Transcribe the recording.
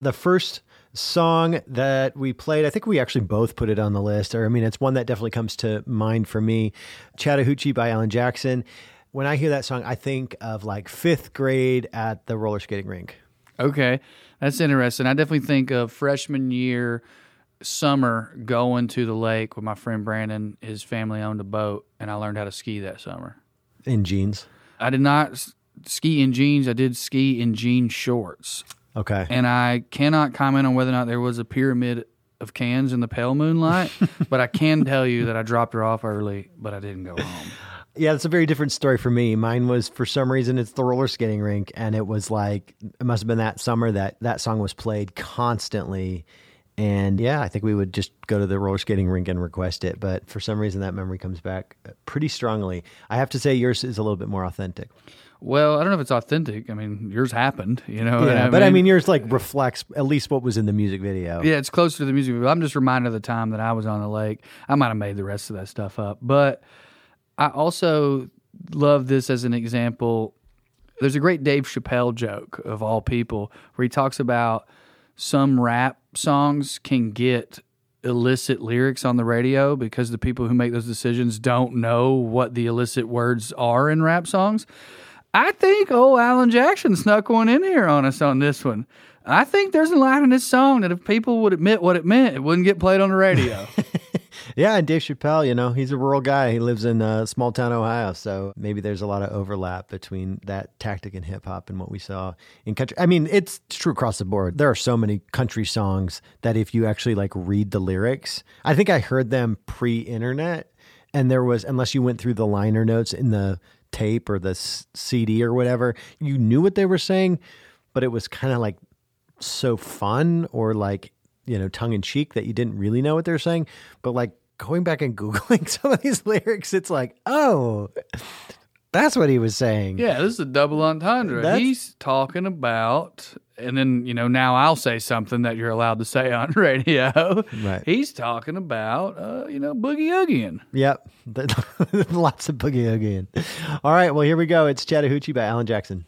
The first song that we played, I think we actually both put it on the list, or I mean, it's one that definitely comes to mind for me Chattahoochee by Alan Jackson. When I hear that song, I think of like fifth grade at the roller skating rink. Okay, that's interesting. I definitely think of freshman year summer going to the lake with my friend Brandon. His family owned a boat, and I learned how to ski that summer. In jeans. I did not ski in jeans. I did ski in jean shorts. Okay. And I cannot comment on whether or not there was a pyramid of cans in the pale moonlight, but I can tell you that I dropped her off early, but I didn't go home. Yeah, it's a very different story for me. Mine was for some reason it's the roller skating rink, and it was like it must have been that summer that that song was played constantly. And yeah, I think we would just go to the roller skating rink and request it. But for some reason, that memory comes back pretty strongly. I have to say, yours is a little bit more authentic. Well, I don't know if it's authentic. I mean, yours happened, you know. Yeah, but I mean, yours like reflects at least what was in the music video. Yeah, it's closer to the music video. I'm just reminded of the time that I was on the lake. I might have made the rest of that stuff up. But I also love this as an example. There's a great Dave Chappelle joke of all people where he talks about some rap songs can get illicit lyrics on the radio because the people who make those decisions don't know what the illicit words are in rap songs. I think old Alan Jackson snuck one in here on us on this one. I think there's a line in this song that if people would admit what it meant, it wouldn't get played on the radio. Yeah, and Dave Chappelle, you know, he's a rural guy. He lives in uh, small town Ohio, so maybe there's a lot of overlap between that tactic in hip hop and what we saw in country. I mean, it's true across the board. There are so many country songs that if you actually like read the lyrics, I think I heard them pre-internet, and there was unless you went through the liner notes in the tape or the CD or whatever, you knew what they were saying, but it was kind of like so fun or like you know tongue in cheek that you didn't really know what they're saying but like going back and googling some of these lyrics it's like oh that's what he was saying yeah, this is a double entendre. That's- He's talking about, and then, you know, now I'll say something that you're allowed to say on radio. Right. He's talking about, uh, you know, Boogie Oogian. yep lots of boogie oogie all right well here we go it's chattahoochee by alan jackson